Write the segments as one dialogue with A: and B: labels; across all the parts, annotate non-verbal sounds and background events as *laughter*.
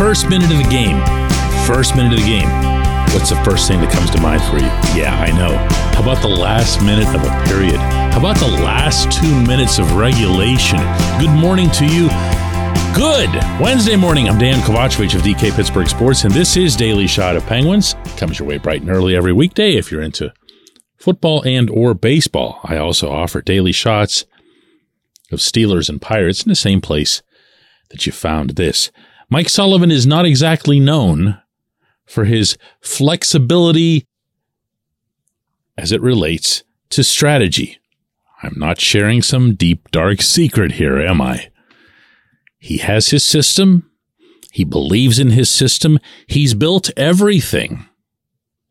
A: First minute of the game. First minute of the game. What's the first thing that comes to mind for you? Yeah, I know. How about the last minute of a period? How about the last two minutes of regulation? Good morning to you. Good Wednesday morning. I'm Dejan Kovacevic of DK Pittsburgh Sports, and this is Daily Shot of Penguins. Comes your way bright and early every weekday if you're into football and or baseball. I also offer daily shots of Steelers and Pirates in the same place that you found this. Mike Sullivan is not exactly known for his flexibility as it relates to strategy. I'm not sharing some deep, dark secret here, am I? He has his system. He believes in his system. He's built everything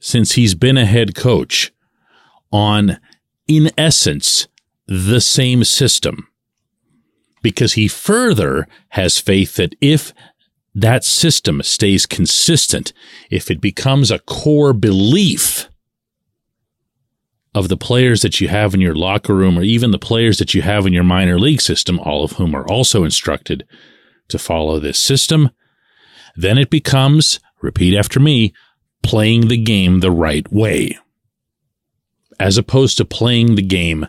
A: since he's been a head coach on, in essence, the same system. Because he further has faith that if that system stays consistent, if it becomes a core belief of the players that you have in your locker room or even the players that you have in your minor league system, all of whom are also instructed to follow this system, then it becomes, repeat after me, playing the game the right way. As opposed to playing the game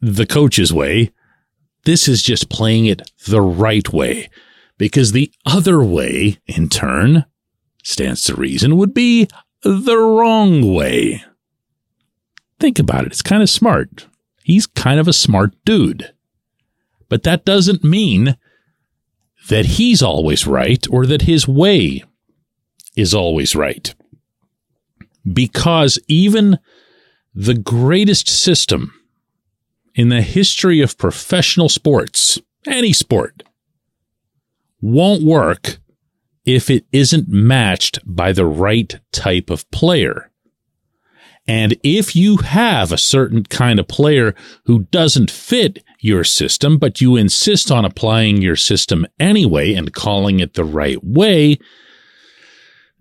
A: the coach's way, this is just playing it the right way because the other way, in turn, stands to reason, would be the wrong way. Think about it. It's kind of smart. He's kind of a smart dude. But that doesn't mean that he's always right or that his way is always right. Because even the greatest system in the history of professional sports, any sport, won't work if it isn't matched by the right type of player. And if you have a certain kind of player who doesn't fit your system, but you insist on applying your system anyway and calling it the right way,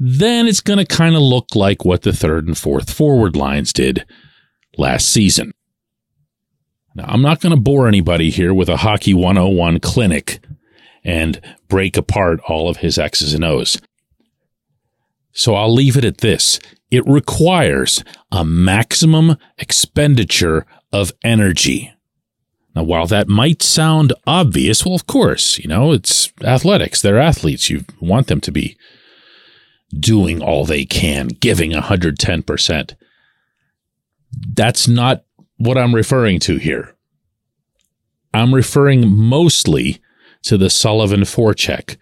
A: then it's going to kind of look like what the third and fourth forward lines did last season. Now, I'm not going to bore anybody here with a Hockey 101 clinic and break apart all of his X's and O's. So I'll leave it at this. It requires a maximum expenditure of energy. Now, while that might sound obvious, well, of course, you know, it's athletics. They're athletes. You want them to be doing all they can, giving 110%. That's not what I'm referring to here. I'm referring mostly to the Sullivan forecheck,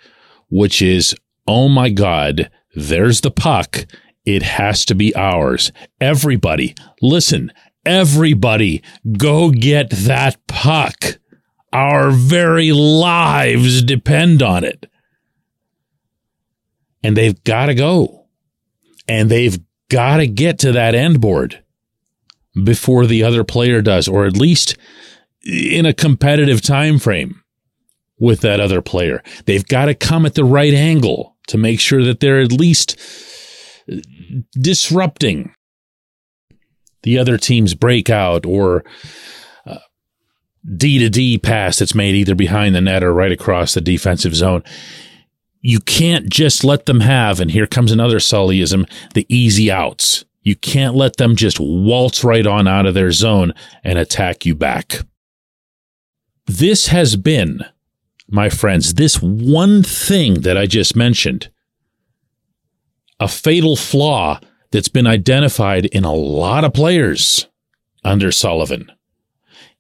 A: which is, oh my God, there's the puck. It has to be ours. Everybody, listen, everybody, go get that puck. Our very lives depend on it. And they've got to go. And they've got to get to that end board before the other player does, or at least in a competitive time frame with that other player. They've got to come at the right angle to make sure that they're at least disrupting the other team's breakout or uh, D to D pass that's made either behind the net or right across the defensive zone. You can't just let them have, and here comes another Sullyism, the easy outs. You can't let them just waltz right on out of their zone and attack you back. This has been, my friends, this one thing that I just mentioned, a fatal flaw that's been identified in a lot of players under Sullivan.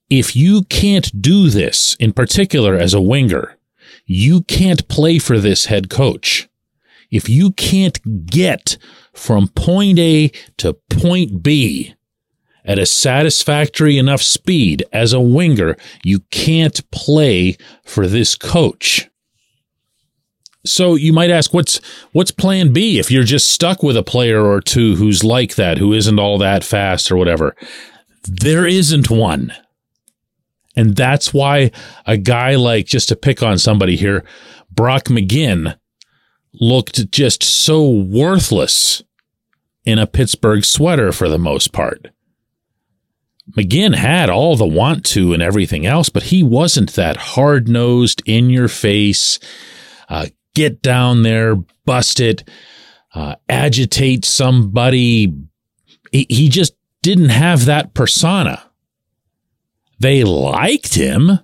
A: If you can't do this, in particular as a winger, you can't play for this head coach. If you can't get from point A to point B at a satisfactory enough speed as a winger, you can't play for this coach. So you might ask, what's what's plan B if you're just stuck with a player or two who's like that, who isn't all that fast or whatever? There isn't one. And that's why a guy like, just to pick on somebody here, Brock McGinn looked just so worthless in a Pittsburgh sweater for the most part. McGinn had all the want to and everything else, but he wasn't that hard nosed, in your face, uh, get down there, bust it, uh, agitate somebody. He, he just didn't have that persona. They liked him.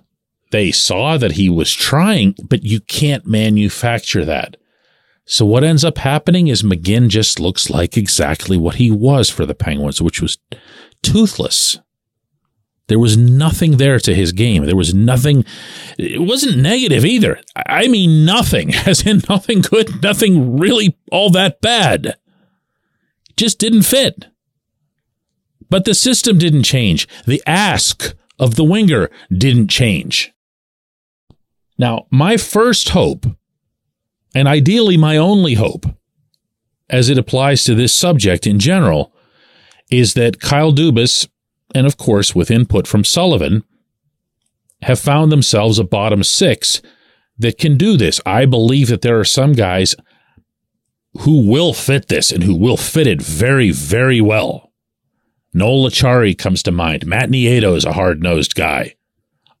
A: They saw that he was trying, but you can't manufacture that. So what ends up happening is McGinn just looks like exactly what he was for the Penguins, which was toothless. There was nothing there to his game. There was nothing. It wasn't negative either. I mean, nothing, *laughs* as in nothing good, nothing really all that bad. Just didn't fit. But the system didn't change. The ask of the winger didn't change. Now, my first hope, and ideally my only hope, as it applies to this subject in general, is that Kyle Dubas and of course with input from Sullivan, have found themselves a bottom six that can do this. I believe that there are some guys who will fit this and who will fit it very, very well. Noel Acciari comes to mind. Matt Nieto is a hard nosed guy.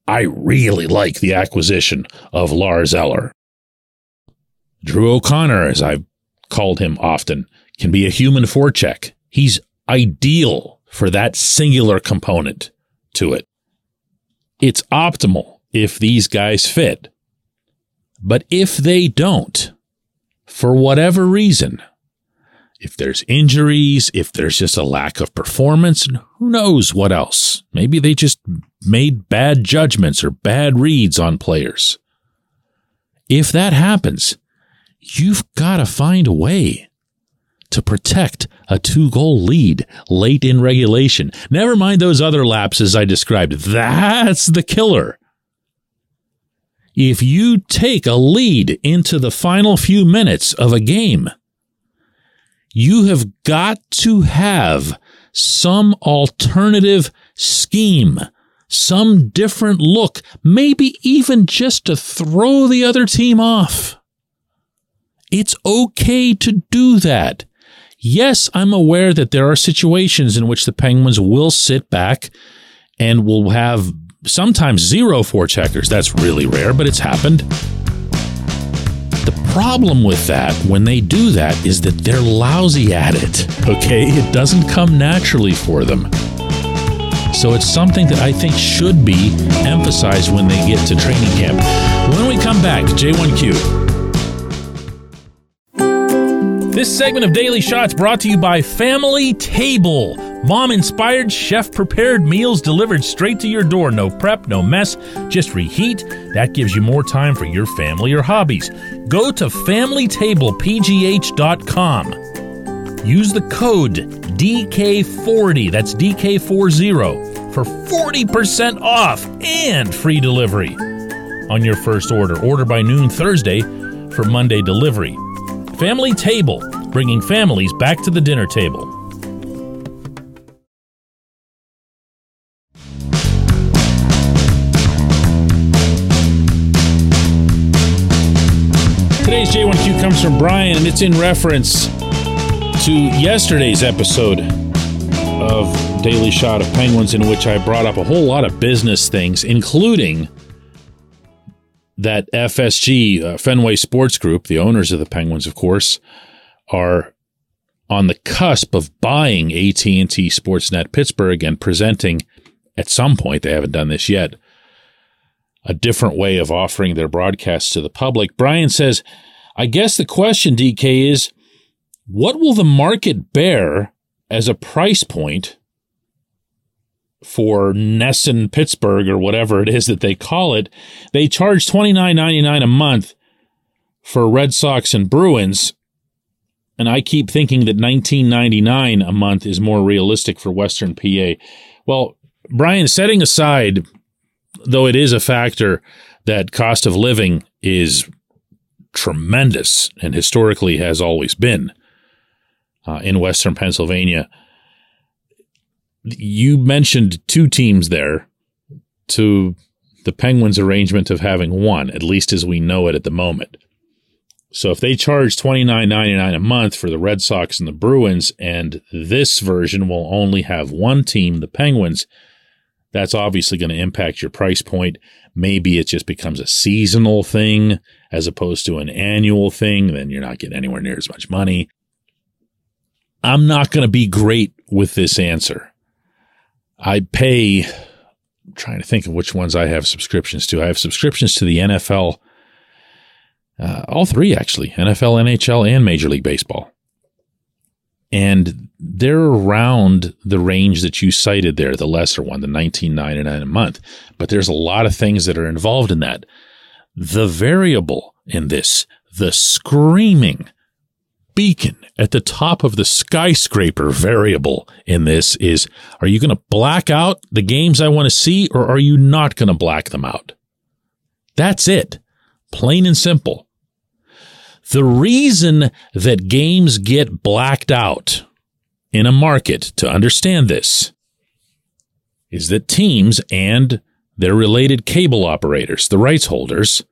A: I really like the acquisition of Lars Eller. Drew O'Connor, as I've called him often, can be a human forecheck. He's ideal for that singular component to it. It's optimal if these guys fit. But if they don't, for whatever reason, if there's injuries, if there's just a lack of performance, and who knows what else? Maybe they just made bad judgments or bad reads on players. If that happens, you've got to find a way to protect a two goal lead late in regulation. Never mind those other lapses I described. That's the killer. If you take a lead into the final few minutes of a game, you have got to have some alternative scheme, some different look, maybe even just to throw the other team off. It's okay to do that. Yes, I'm aware that there are situations in which the Penguins will sit back and will have sometimes zero forecheckers. That's really rare, but it's happened. Problem with that, when they do that, is that they're lousy at it. Okay? It doesn't come naturally for them. So it's something that I think should be emphasized when they get to training camp. When we come back, J1Q. This segment of Daily Shots brought to you by Family Table. Mom inspired, chef prepared meals delivered straight to your door. No prep, no mess, just reheat. That gives you more time for your family or hobbies. Go to FamilyTablePGH.com. Use the code DK40, that's DK40, for 40% off and free delivery on your first order. Order by noon Thursday for Monday delivery. Family Table, bringing families back to the dinner table. Comes from Brian, and it's in reference to yesterday's episode of Daily Shot of Penguins, in which I brought up a whole lot of business things, including that FSG, uh, Fenway Sports Group, the owners of the Penguins, of course, are on the cusp of buying AT&T Sportsnet Pittsburgh and presenting at some point they haven't done this yet a different way of offering their broadcasts to the public. Brian says, I guess the question DK is what will the market bear as a price point for NESN Pittsburgh or whatever it is that they call it? They charge $29.99 a month for Red Sox and Bruins and I keep thinking that 19.99 a month is more realistic for Western PA. Well, Brian, setting aside, though it is a factor that cost of living is tremendous and historically has always been uh, in Western Pennsylvania. You mentioned two teams there to the Penguins' arrangement of having one, at least as we know it at the moment. So if they charge twenty nine ninety nine a month for the Red Sox and the Bruins, and this version will only have one team, the Penguins, that's obviously going to impact your price point. Maybe it just becomes a seasonal thing as opposed to an annual thing. Then you're not getting anywhere near as much money. I'm not going to be great with this answer. I pay, I'm trying to think of which ones I have subscriptions to. I have subscriptions to the NFL uh, all three, actually NFL, NHL, and Major League Baseball. And they're around the range that you cited there, the lesser one, the 19.99 a month. But there's a lot of things that are involved in that. The variable in this, the screaming beacon at the top of the skyscraper variable in this is are you going to black out the games I want to see or are you not going to black them out? That's it. Plain and simple. The reason that games get blacked out in a market to understand this is that teams and their related cable operators, the rights holders,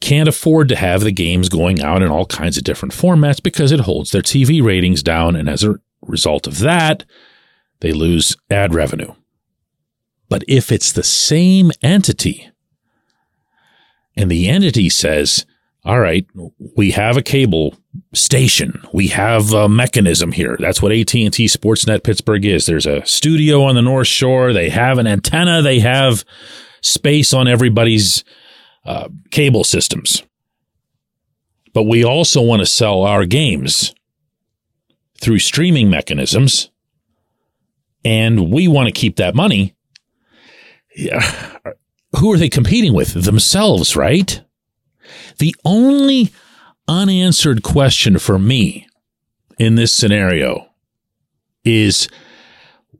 A: can't afford to have the games going out in all kinds of different formats because it holds their TV ratings down. And as a result of that, they lose ad revenue. But if it's the same entity and the entity says, all right, we have a cable station. We have a mechanism here. That's what AT&T Sportsnet Pittsburgh is. There's a studio on the North Shore. They have an antenna. They have space on everybody's uh, cable systems. But we also want to sell our games through streaming mechanisms. And we want to keep that money. Yeah. Who are they competing with? Themselves, right? The only unanswered question for me in this scenario is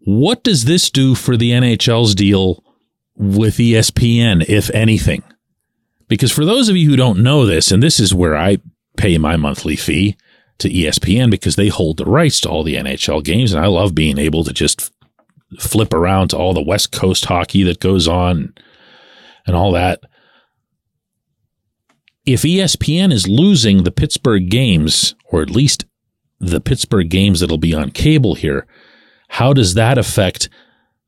A: what does this do for the NHL's deal with ESPN, if anything? Because for those of you who don't know this, and this is where I pay my monthly fee to ESPN because they hold the rights to all the NHL games, and I love being able to just flip around to all the West Coast hockey that goes on and all that if ESPN is losing the Pittsburgh games, or at least the Pittsburgh games that'll be on cable here, how does that affect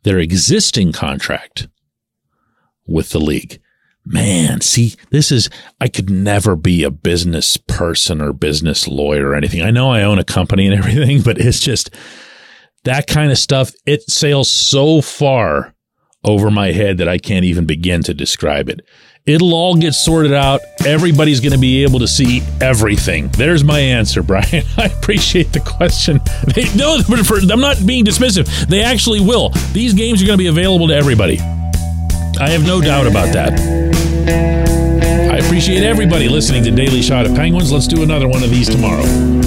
A: their existing contract with the league? Man, see, this is, I could never be a business person or business lawyer or anything. I know I own a company and everything, *laughs* but it's just that kind of stuff. It sails so far over my head that I can't even begin to describe it. It'll all get sorted out. Everybody's going to be able to see everything. There's my answer, *laughs* Brian. I appreciate the question. *laughs* They, no, for, I'm not being dismissive. They actually will. These games are going to be available to everybody. I have no doubt about that. I appreciate everybody listening to Daily Shot of Penguins. Let's do another one of these tomorrow.